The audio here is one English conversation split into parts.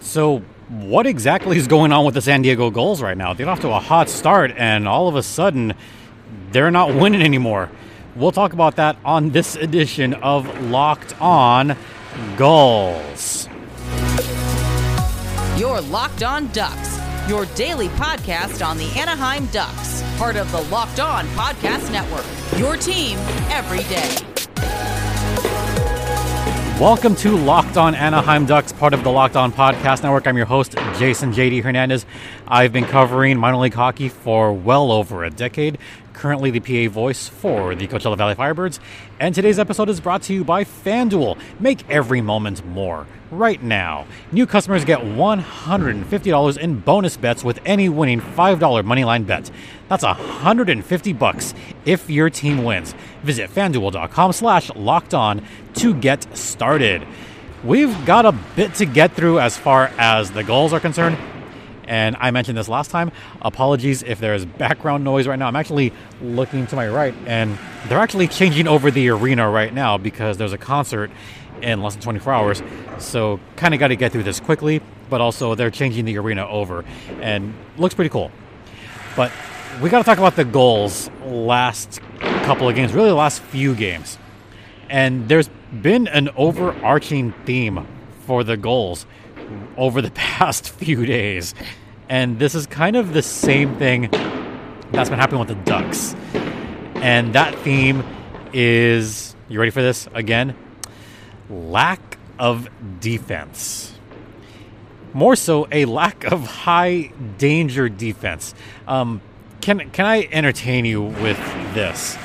So, what exactly is going on with the San Diego Gulls right now? They got off to a hot start, and all of a sudden, they're not winning anymore. We'll talk about that on this edition of Locked On Gulls. Your Locked On Ducks, your daily podcast on the Anaheim Ducks, part of the Locked On Podcast Network. Your team every day. Welcome to Locked On Anaheim Ducks, part of the Locked On Podcast Network. I'm your host, Jason JD Hernandez. I've been covering minor league hockey for well over a decade, currently the PA voice for the Coachella Valley Firebirds. And today's episode is brought to you by FanDuel. Make every moment more. Right now, new customers get $150 in bonus bets with any winning $5 moneyline bet. That's 150 bucks if your team wins. Visit fanduel.com slash locked on to get started. We've got a bit to get through as far as the Gulls are concerned. And I mentioned this last time. Apologies if there's background noise right now. I'm actually looking to my right, and they're actually changing over the arena right now because there's a concert in less than 24 hours. So, kind of got to get through this quickly, but also they're changing the arena over, and looks pretty cool. But we got to talk about the Gulls last couple of games, really the last few games. And there's been an overarching theme for the Gulls over the past few days. And this is kind of the same thing that's been happening with the Ducks. And that theme is you ready for this again? Lack of defense. More so, a lack of high danger defense. Um, can can I entertain you with this?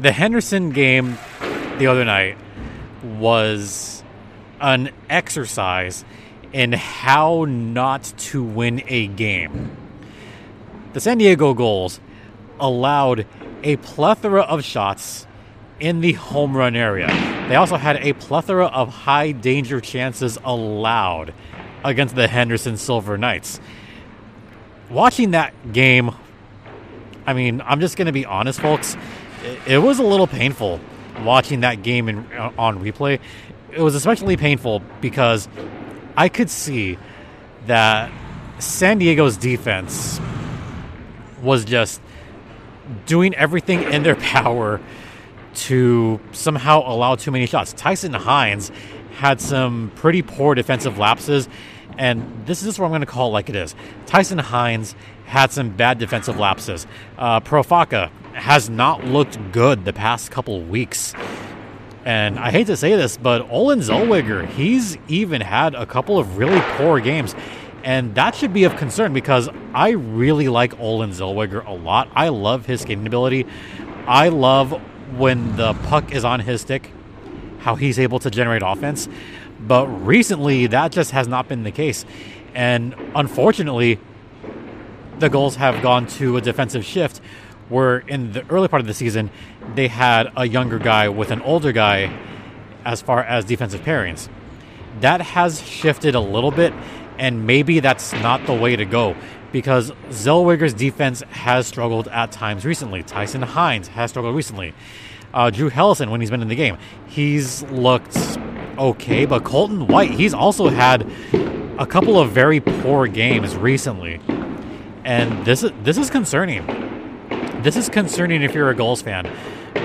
The Henderson game the other night was an exercise in how not to win a game. The San Diego Gulls allowed a plethora of shots in the home run area. They also had a plethora of high danger chances allowed against the Henderson Silver Knights. Watching that game, I mean, I'm just going to be honest, folks. It, was a little painful watching that game in, uh, on replay. It was especially painful because I could see that San Diego's defense was just doing everything in their power to somehow allow too many shots. Tyson Hinds had some pretty poor defensive lapses, and this is what I'm going to call it like it is. Tyson Hinds had some bad defensive lapses. Uh, Profaka has not looked good the past couple weeks. And I hate to say this, but Olen Zellweger, he's even had a couple of really poor games. And that should be of concern because I really like Olen Zellweger a lot. I love his skating ability. I love when the puck is on his stick, how he's able to generate offense. But recently, that just has not been the case. And unfortunately, the Gulls have gone to a defensive shift where in the early part of the season, they had a younger guy with an older guy as far as defensive pairings. That has shifted a little bit, and maybe that's not the way to go because Zellweger's defense has struggled at times recently. Tyson Hinds has struggled recently. Uh, Drew Helleson, when he's been in the game, he's looked okay, but Colton White, he's also had a couple of very poor games recently, and this is this is concerning. This is concerning if you're a Gulls fan,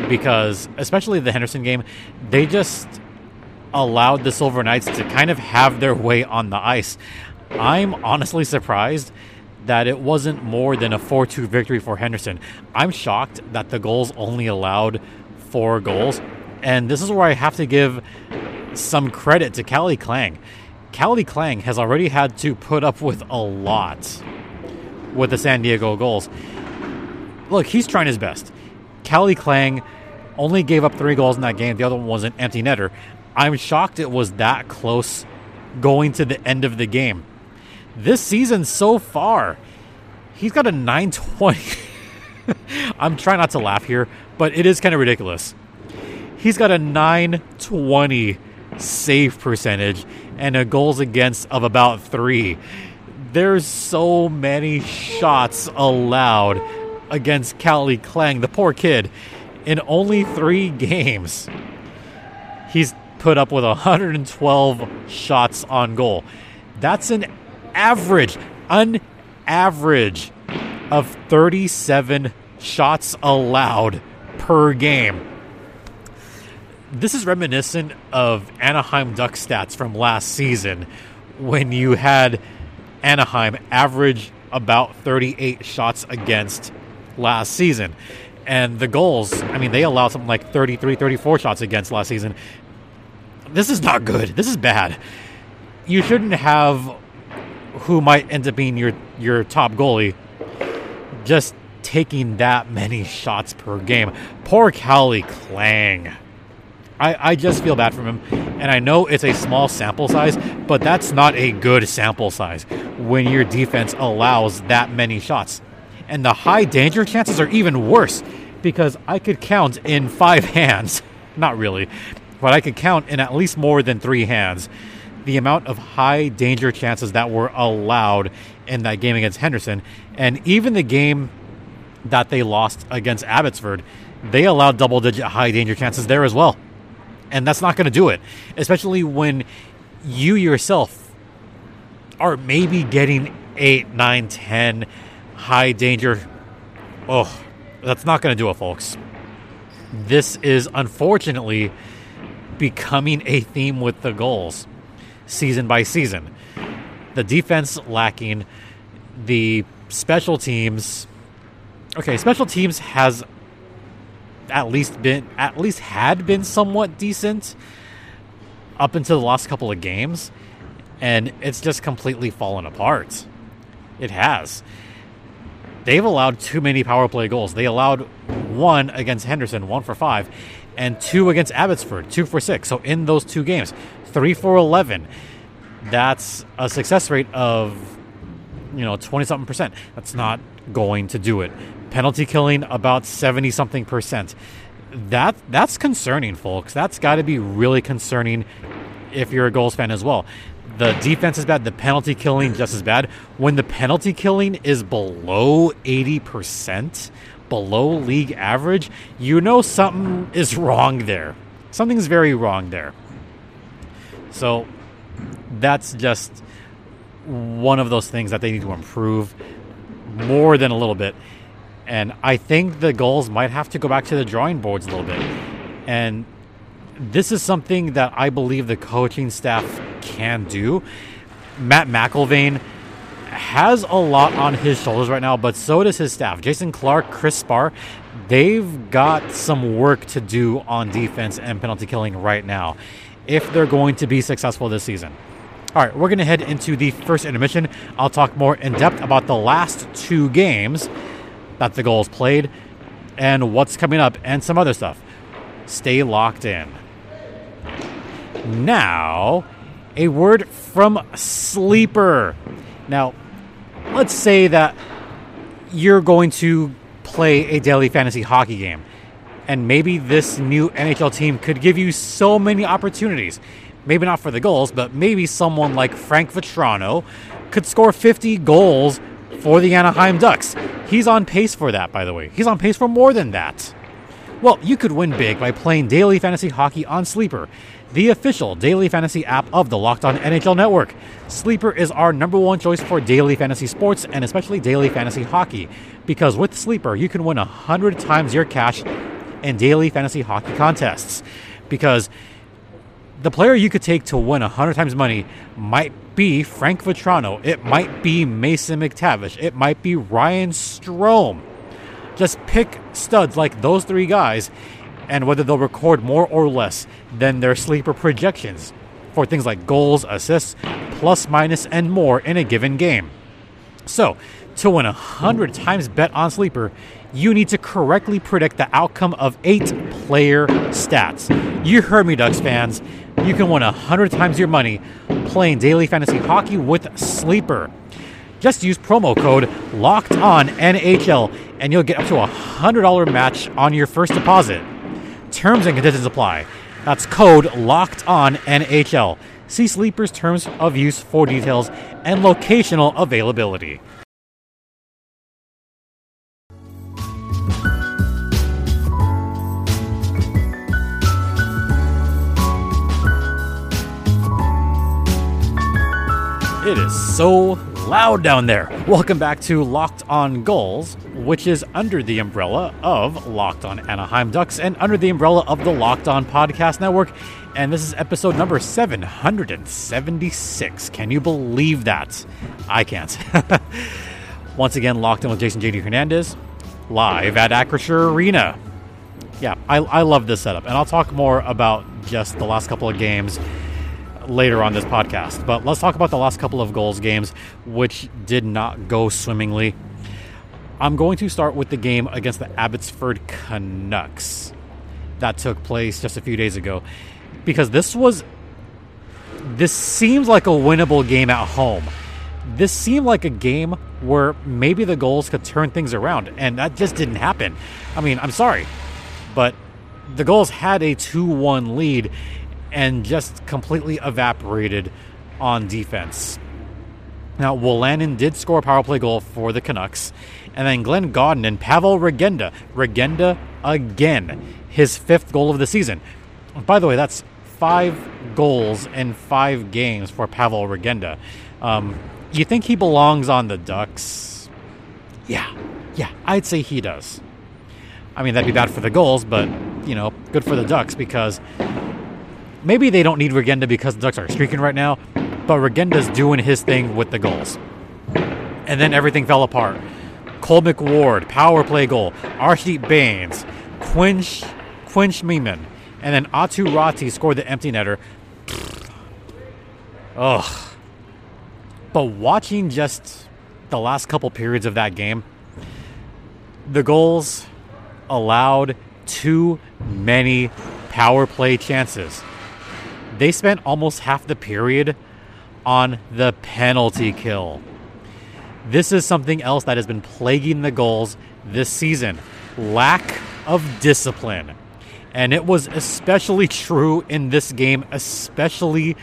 because especially the Henderson game, they just allowed the Silver Knights to kind of have their way on the ice. I'm honestly surprised that it wasn't more than a 4 2 victory for Henderson. I'm shocked that the Gulls only allowed four goals. And this is where I have to give some credit to Calle Clang. Calle Clang has already had to put up with a lot with the San Diego Gulls. Look, he's trying his best. Calle Clang only gave up three goals in that game. The other one was an empty netter. I'm shocked it was that close going to the end of the game. This season so far, he's got a 920. I'm trying not to laugh here, but it is kind of ridiculous. He's got a 920 save percentage and a goals against of about three. There's so many shots allowed against Calle Clang, the poor kid, in only three games. He's put up with 112 shots on goal. That's an average, an average of 37 shots allowed per game. This is reminiscent of Anaheim Duck stats from last season when you had Anaheim average about 38 shots against last season. And the Gulls, I mean, they allowed something like 33, 34 shots against last season. This is not good. This is bad. You shouldn't have who might end up being your, your top goalie just taking that many shots per game. Poor Calle Clang. I, I just feel bad for him. And I know it's a small sample size, but that's not a good sample size when your defense allows that many shots. And the high danger chances are even worse because I could count in five hands. Not really, but I could count in at least more than three hands the amount of high danger chances that were allowed in that game against Henderson. And even the game that they lost against Abbotsford, they allowed double digit high danger chances there as well. And that's not going to do it, especially when you yourself are maybe getting 8, 9, 10 high danger. Oh, that's not going to do it, folks. This is unfortunately becoming a theme with the Gulls season by season. The defense lacking, the special teams. Okay, special teams has at least been at least had been somewhat decent up until the last couple of games and it's just completely fallen apart. It has. They've allowed too many power play goals. They allowed one against Henderson, one for five, and two against Abbotsford, two for six. So in those two games, three for 11. That's a success rate of, you know, 20 something percent. That's not going to do it. Penalty killing about 70 something percent. That that's concerning, folks. That's got to be really concerning if you're a Gulls fan as well. The defense is bad, the penalty killing just as bad. When the penalty killing is below 80%, below league average, you know something is wrong there. Something's very wrong there. So that's just one of those things that they need to improve more than a little bit. And I think the Gulls might have to go back to the drawing boards a little bit. And this is something that I believe the coaching staff can do. Matt McIlvane has a lot on his shoulders right now, but so does his staff. Jason Clark, Chris Spar, they've got some work to do on defense and penalty killing right now if they're going to be successful this season. All right, we're going to head into the first intermission. I'll talk more in depth about the last two games that the Gulls played and what's coming up and some other stuff. Stay locked in. Now, a word from Sleeper. Now, let's say that you're going to play a daily fantasy hockey game, and maybe this new NHL team could give you so many opportunities. Maybe not for the Gulls, but maybe someone like Frank Vatrano could score 50 goals for the Anaheim Ducks. He's on pace for that, by the way. He's on pace for more than that. Well, you could win big by playing daily fantasy hockey on Sleeper the official daily fantasy app of the Locked On NHL Network. Sleeper is our number one choice for daily fantasy sports and especially daily fantasy hockey because with Sleeper, you can win 100 times your cash in daily fantasy hockey contests. Because the player you could take to win 100 times money might be Frank Vatrano, it might be Mason McTavish, it might be Ryan Strome. Just pick studs like those three guys and whether they'll record more or less than their sleeper projections for things like goals, assists, plus, minus, and more in a given game. So, to win 100 times bet on sleeper, you need to correctly predict the outcome of eight player stats. You heard me, Ducks fans. You can win 100 times your money playing daily fantasy hockey with Sleeper. Just use promo code LOCKED ON NHL and you'll get up to a $100 match on your first deposit. Terms and conditions apply. That's code locked on NHL. See Sleeper's terms of use for details and locational availability. It is so loud down there. Welcome back to Locked On Gulls, which is under the umbrella of Locked On Anaheim Ducks and under the umbrella of the Locked On Podcast Network. And this is episode number 776. Can you believe that? I can't. Once again, Locked In with Jason JD Hernandez, live at Acrisure Arena. Yeah, I, I love this setup. And I'll talk more about just the last couple of games later on this podcast. But let's talk about the last couple of Gulls games, which did not go swimmingly. I'm going to start with the game against the Abbotsford Canucks that took place just a few days ago because this was this seems like a winnable game at home. This seemed like a game where maybe the Gulls could turn things around, and that just didn't happen. I mean, I'm sorry, but the Gulls had a 2 1 lead, and just completely evaporated on defense. Now, Wolanin did score a power play goal for the Canucks, and then Glenn Gawdin and Pavel Regenda. Regenda again, his fifth goal of the season. By the way, that's five goals in five games for Pavel Regenda. Um, you think he belongs on the Ducks? Yeah, yeah, I'd say he does. I mean, that'd be bad for the Gulls, but, you know, good for the Ducks because maybe they don't need Regenda because the Ducks are streaking right now, but Regenda's doing his thing with the Gulls. And then everything fell apart. Cole McWard, power play goal. Arshdeep Bains, Quinch, Quinch Meeman, and then Aatu Raty scored the empty netter. Ugh. But watching just the last couple periods of that game, the Gulls allowed too many power play chances they spent almost half the period on the penalty kill. This is something else that has been plaguing the Gulls this season lack of discipline. And it was especially true in this game, especially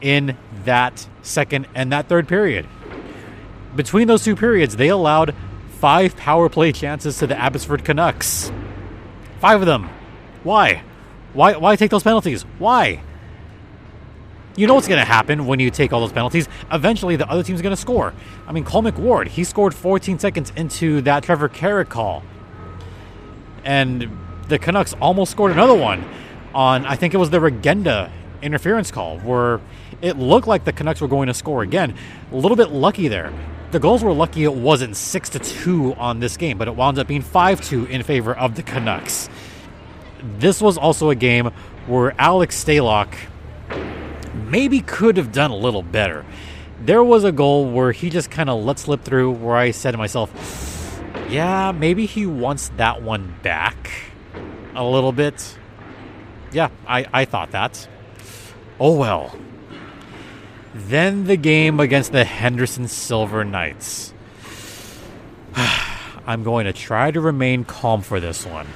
in that second and that third period. Between those two periods, they allowed five power play chances to the Abbotsford Canucks. Five of them. Why? Why, why take those penalties? Why? You know what's going to happen when you take all those penalties. Eventually, the other team's going to score. I mean, Cole McWard, he scored 14 seconds into that Trevor Carrick call. And the Canucks almost scored another one on, I think it was the Regenda interference call, where it looked like the Canucks were going to score again. A little bit lucky there. The Gulls were lucky it wasn't 6 to 2 on this game, but it wound up being 5 2 in favor of the Canucks. This was also a game where Alex Stalock maybe could have done a little better. There was a goal where he just kind of let slip through where I said to myself, yeah, maybe he wants that one back a little bit. Yeah, I, I thought that. Oh well. Then the game against the Henderson Silver Knights. I'm going to try to remain calm for this one.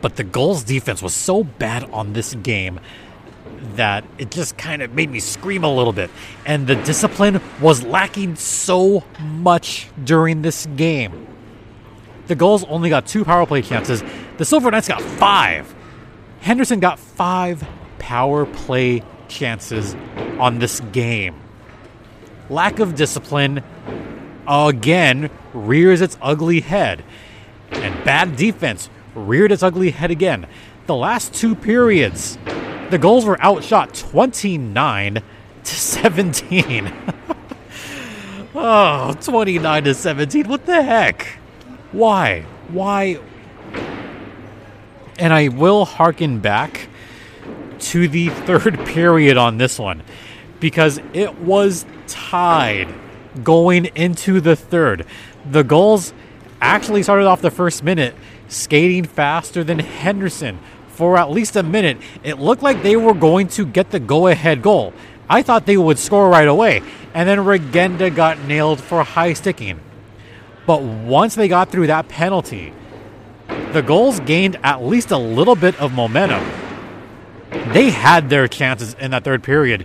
But the Gulls defense was so bad on this game that it just kind of made me scream a little bit. And the discipline was lacking so much during this game. The Gulls only got two power play chances. The Silver Knights got five. Henderson got five power play chances on this game. Lack of discipline again rears its ugly head. And bad defense reared its ugly head again. The last two periods, the Gulls were outshot 29 to 17. oh, 29 to 17. What the heck? Why? Why? And I will harken back to the third period on this one because it was tied going into the third. The Gulls actually started off the first minute skating faster than Henderson, for at least a minute, it looked like they were going to get the go ahead goal. I thought they would score right away, and then Regenda got nailed for high sticking. But once they got through that penalty, the Gulls gained at least a little bit of momentum. They had their chances in that third period,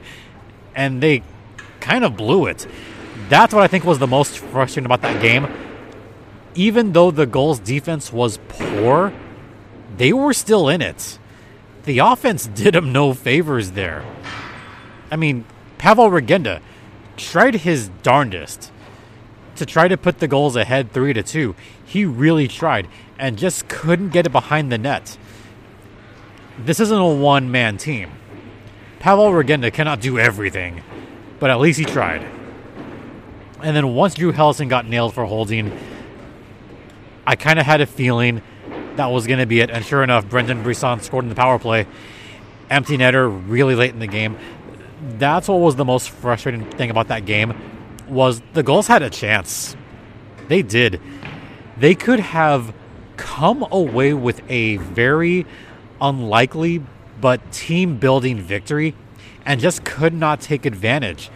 and they kind of blew it. That's what I think was the most frustrating about that game. Even though the Gulls defense was poor, they were still in it. The offense did him no favors there. I mean, Pavel Regenda tried his darndest to try to put the Gulls ahead 3 to 2. He really tried and just couldn't get it behind the net. This isn't a one man team. Pavel Regenda cannot do everything, but at least he tried. And then once Drew Helleson got nailed for holding, I kind of had a feeling that was going to be it. And sure enough, Brendan Brisson scored in the power play. Empty netter really late in the game. That's what was the most frustrating thing about that game was the Gulls had a chance. They did. They could have come away with a very unlikely but team building victory and just could not take advantage.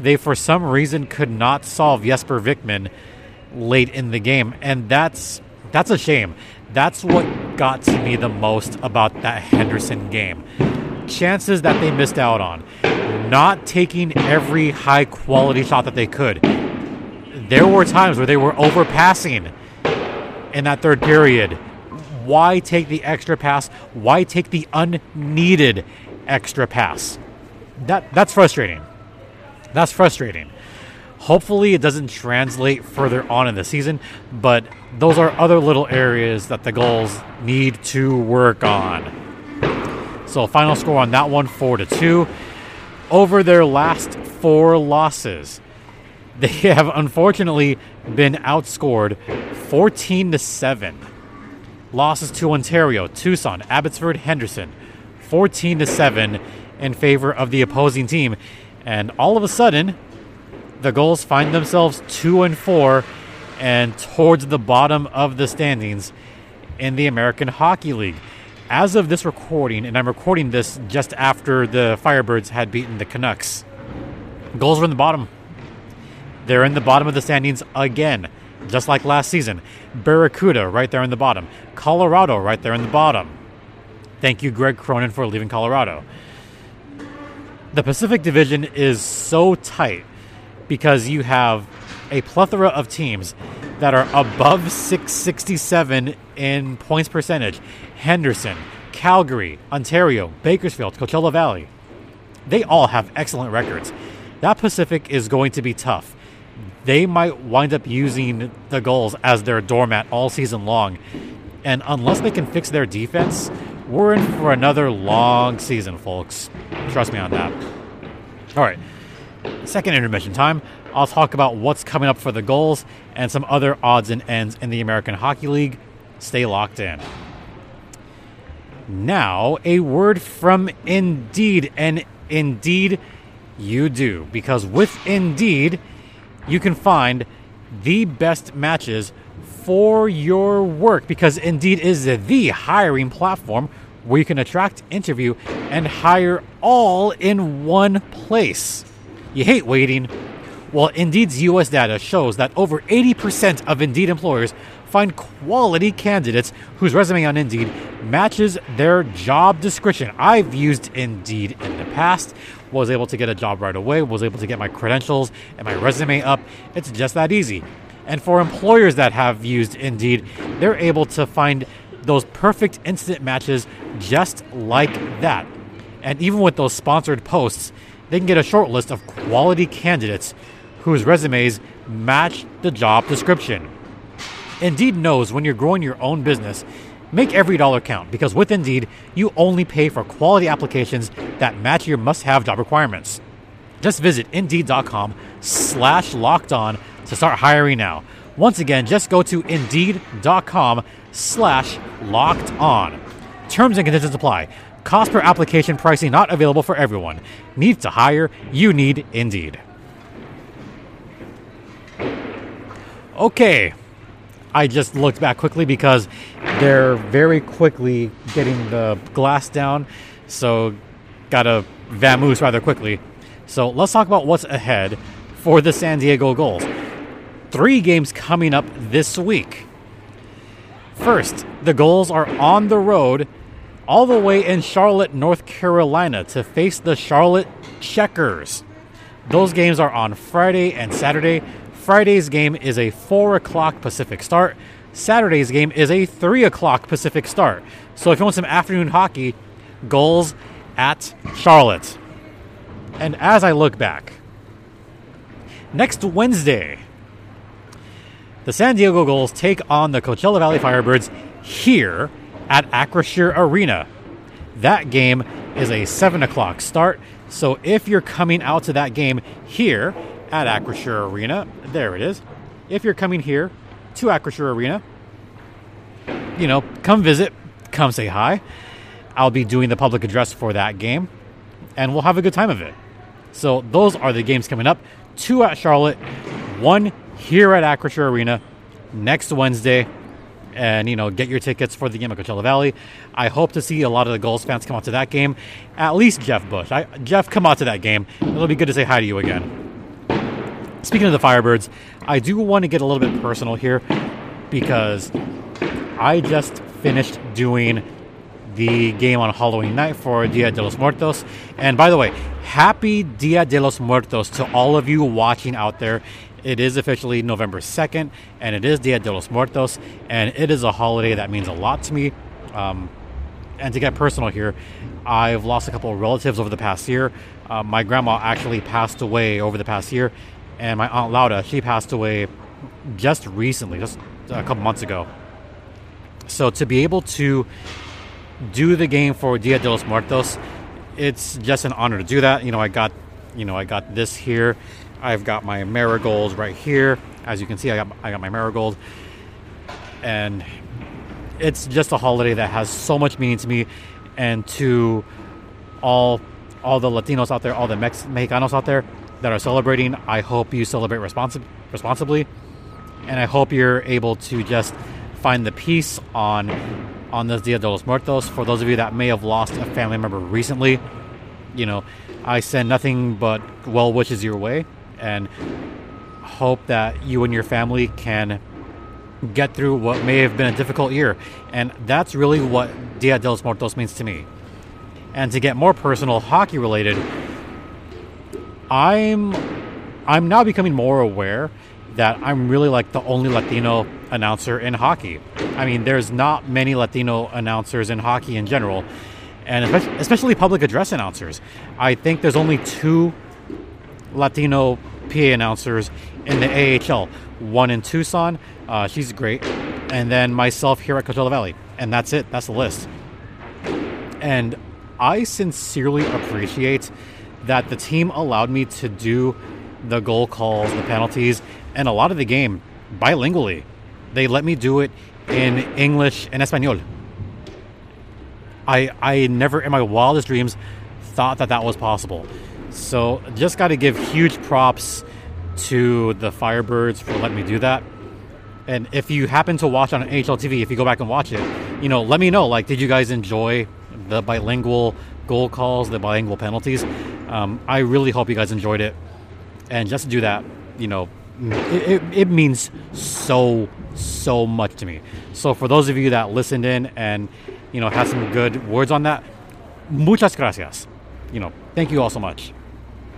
They, for some reason, could not solve Jesper Vikman late in the game, and that's that's a shame. That's what got to me the most about that Henderson game. Chances that they missed out on, not taking every high quality shot that they could. There were times where they were overpassing in that third period. Why take the extra pass? Why take the unneeded extra pass? That that's frustrating. That's frustrating. Hopefully, it doesn't translate further on in the season, but those are other little areas that the Gulls need to work on. So, final score on that one 4 to 2. Over their last four losses, they have unfortunately been outscored 14 to 7. Losses to Ontario, Tucson, Abbotsford, Henderson, 14 to 7 in favor of the opposing team. And all of a sudden, the Gulls find themselves 2 and 4 and towards the bottom of the standings in the American Hockey League. As of this recording, and I'm recording this just after the Firebirds had beaten the Canucks, Gulls are in the bottom. They're in the bottom of the standings again, just like last season. Barracuda right there in the bottom. Colorado right there in the bottom. Thank you, Greg Cronin, for leaving Colorado. The Pacific Division is so tight because you have a plethora of teams that are above 667 in points percentage. Henderson, Calgary, Ontario, Bakersfield, Coachella Valley. They all have excellent records. That Pacific is going to be tough. They might wind up using the Gulls as their doormat all season long. And unless they can fix their defense, we're in for another long season, folks. Trust me on that. All right. Second intermission time. I'll talk about what's coming up for the Gulls and some other odds and ends in the American Hockey League. Stay locked in. Now, a word from Indeed, and Indeed, you do, because with Indeed, you can find the best matches for your work because Indeed is the hiring platform where you can attract, interview, and hire all in one place. You hate waiting. Well, Indeed's US data shows that over 80% of Indeed employers find quality candidates whose resume on Indeed matches their job description. I've used Indeed in the past, was able to get a job right away, was able to get my credentials and my resume up. It's just that easy. And for employers that have used Indeed, they're able to find those perfect instant matches just like that. And even with those sponsored posts, they can get a short list of quality candidates whose resumes match the job description. Indeed knows when you're growing your own business, make every dollar count because with Indeed, you only pay for quality applications that match your must-have job requirements. Just visit Indeed.com slash locked on to start hiring now. Once again, just go to Indeed.com slash locked on. Terms and conditions apply. Cost per application pricing not available for everyone. Need to hire? You need Indeed. Okay. I just looked back quickly because they're very quickly getting the glass down. So, gotta vamoose rather quickly. So, let's talk about what's ahead for the San Diego Gulls. Three games coming up this week. First, the Gulls are on the road all the way in Charlotte, North Carolina to face the Charlotte Checkers. Those games are on Friday and Saturday. Friday's game is a 4 o'clock Pacific start. Saturday's game is a 3 o'clock Pacific start. So if you want some afternoon hockey, Gulls at Charlotte. And as I look back, next Wednesday, the San Diego Gulls take on the Coachella Valley Firebirds here at Acrisure Arena. That game is a 7 o'clock start. So if you're coming out to that game here at Acrisure Arena, there it is. If you're coming here to Acrisure Arena, you know, come visit, come say hi. I'll be doing the public address for that game, and we'll have a good time of it. So those are the games coming up. Two at Charlotte, one here at Acrisure Arena next Wednesday. And you know, get your tickets for the game at Coachella Valley. I hope to see a lot of the Gulls fans come out to that game. At least Jeff Bush. I, Jeff, come out to that game. It'll be good to say hi to you again. Speaking of the Firebirds, I do want to get a little bit personal here because I just finished doing the game on Halloween night for Dia de los Muertos. And by the way, happy Dia de los Muertos to all of you watching out there. It is officially November 2nd, and it is Dia de los Muertos, and it is a holiday that means a lot to me. Um, and to get personal here, I've lost a couple of relatives over the past year. Uh, my grandma actually passed away over the past year, and my aunt Laura, she passed away just recently, just a couple months ago. So to be able to do the game for Dia de los Muertos, it's just an honor to do that. You know, I got, you know, I got this here. I've got my marigolds right here. As you can see, I got I got my marigold, and it's just a holiday that has so much meaning to me, and to all all the Latinos out there, all the Mex- Mexicanos out there that are celebrating. I hope you celebrate responsi- responsibly, and I hope you're able to just find the peace on on this Dia de los Muertos. For those of you that may have lost a family member recently, you know, I send nothing but well wishes your way and hope that you and your family can get through what may have been a difficult year. And that's really what Dia de los Muertos means to me. And to get more personal, hockey related, I'm I'm now becoming more aware that I'm really like the only Latino announcer in hockey. I mean, there's not many Latino announcers in hockey in general, and especially public address announcers. I think there's only two Latino PA announcers in the AHL. One in Tucson, uh, she's great, and then myself here at Coachella Valley, and that's it. That's the list. And I sincerely appreciate that the team allowed me to do the goal calls, the penalties, and a lot of the game bilingually. They let me do it in English and Espanol. I I never in my wildest dreams thought that that was possible. So just got to give huge props to the Firebirds for letting me do that. And if you happen to watch on HLTV, if you go back and watch it, you know, let me know. Like, did you guys enjoy the bilingual goal calls, the bilingual penalties? Um, I really hope you guys enjoyed it. And just to do that, you know, it, it, it, means so so much to me. So for those of you that listened in and you know had some good words on that, muchas gracias. You know, thank you all so much.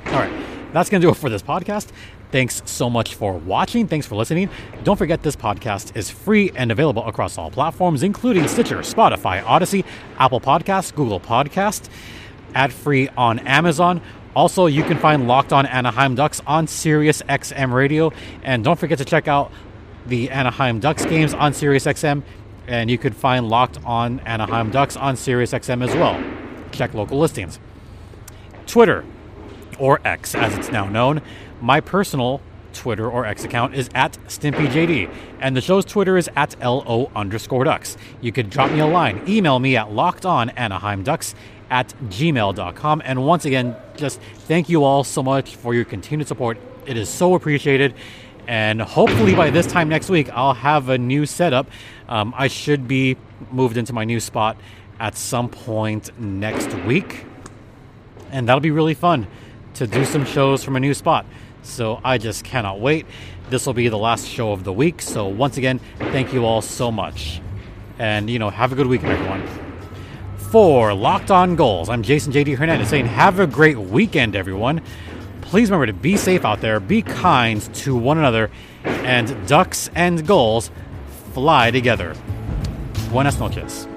All right, that's gonna do it for this podcast. Thanks so much for watching. Thanks for listening. Don't forget this podcast is free and available across all platforms, including Stitcher, Spotify, Odyssey, Apple Podcasts, Google Podcast, ad free on Amazon. Also, you can find Locked On Anaheim Ducks on Sirius XM Radio. And don't forget to check out the Anaheim Ducks games on Sirius XM. And you could find Locked On Anaheim Ducks on Sirius XM as well. Check local listings. Twitter, or X as it's now known. My personal Twitter or X account is at StimpyJD, and the show's Twitter is at LO underscore ducks. You could drop me a line, email me at lockedonanaheimducks at gmail.com. And once again, just thank you all so much for your continued support. It is so appreciated. And hopefully by this time next week, I'll have a new setup. Um, I should be moved into my new spot at some point next week. And that'll be really fun to do some shows from a new spot. So I just cannot wait. This will be the last show of the week. So once again, thank you all so much. And, you know, have a good week, everyone for Locked On Gulls. I'm Jason JD Hernandez saying, have a great weekend, everyone. Please remember to be safe out there, be kind to one another, and ducks and gulls fly together. Buenas noches.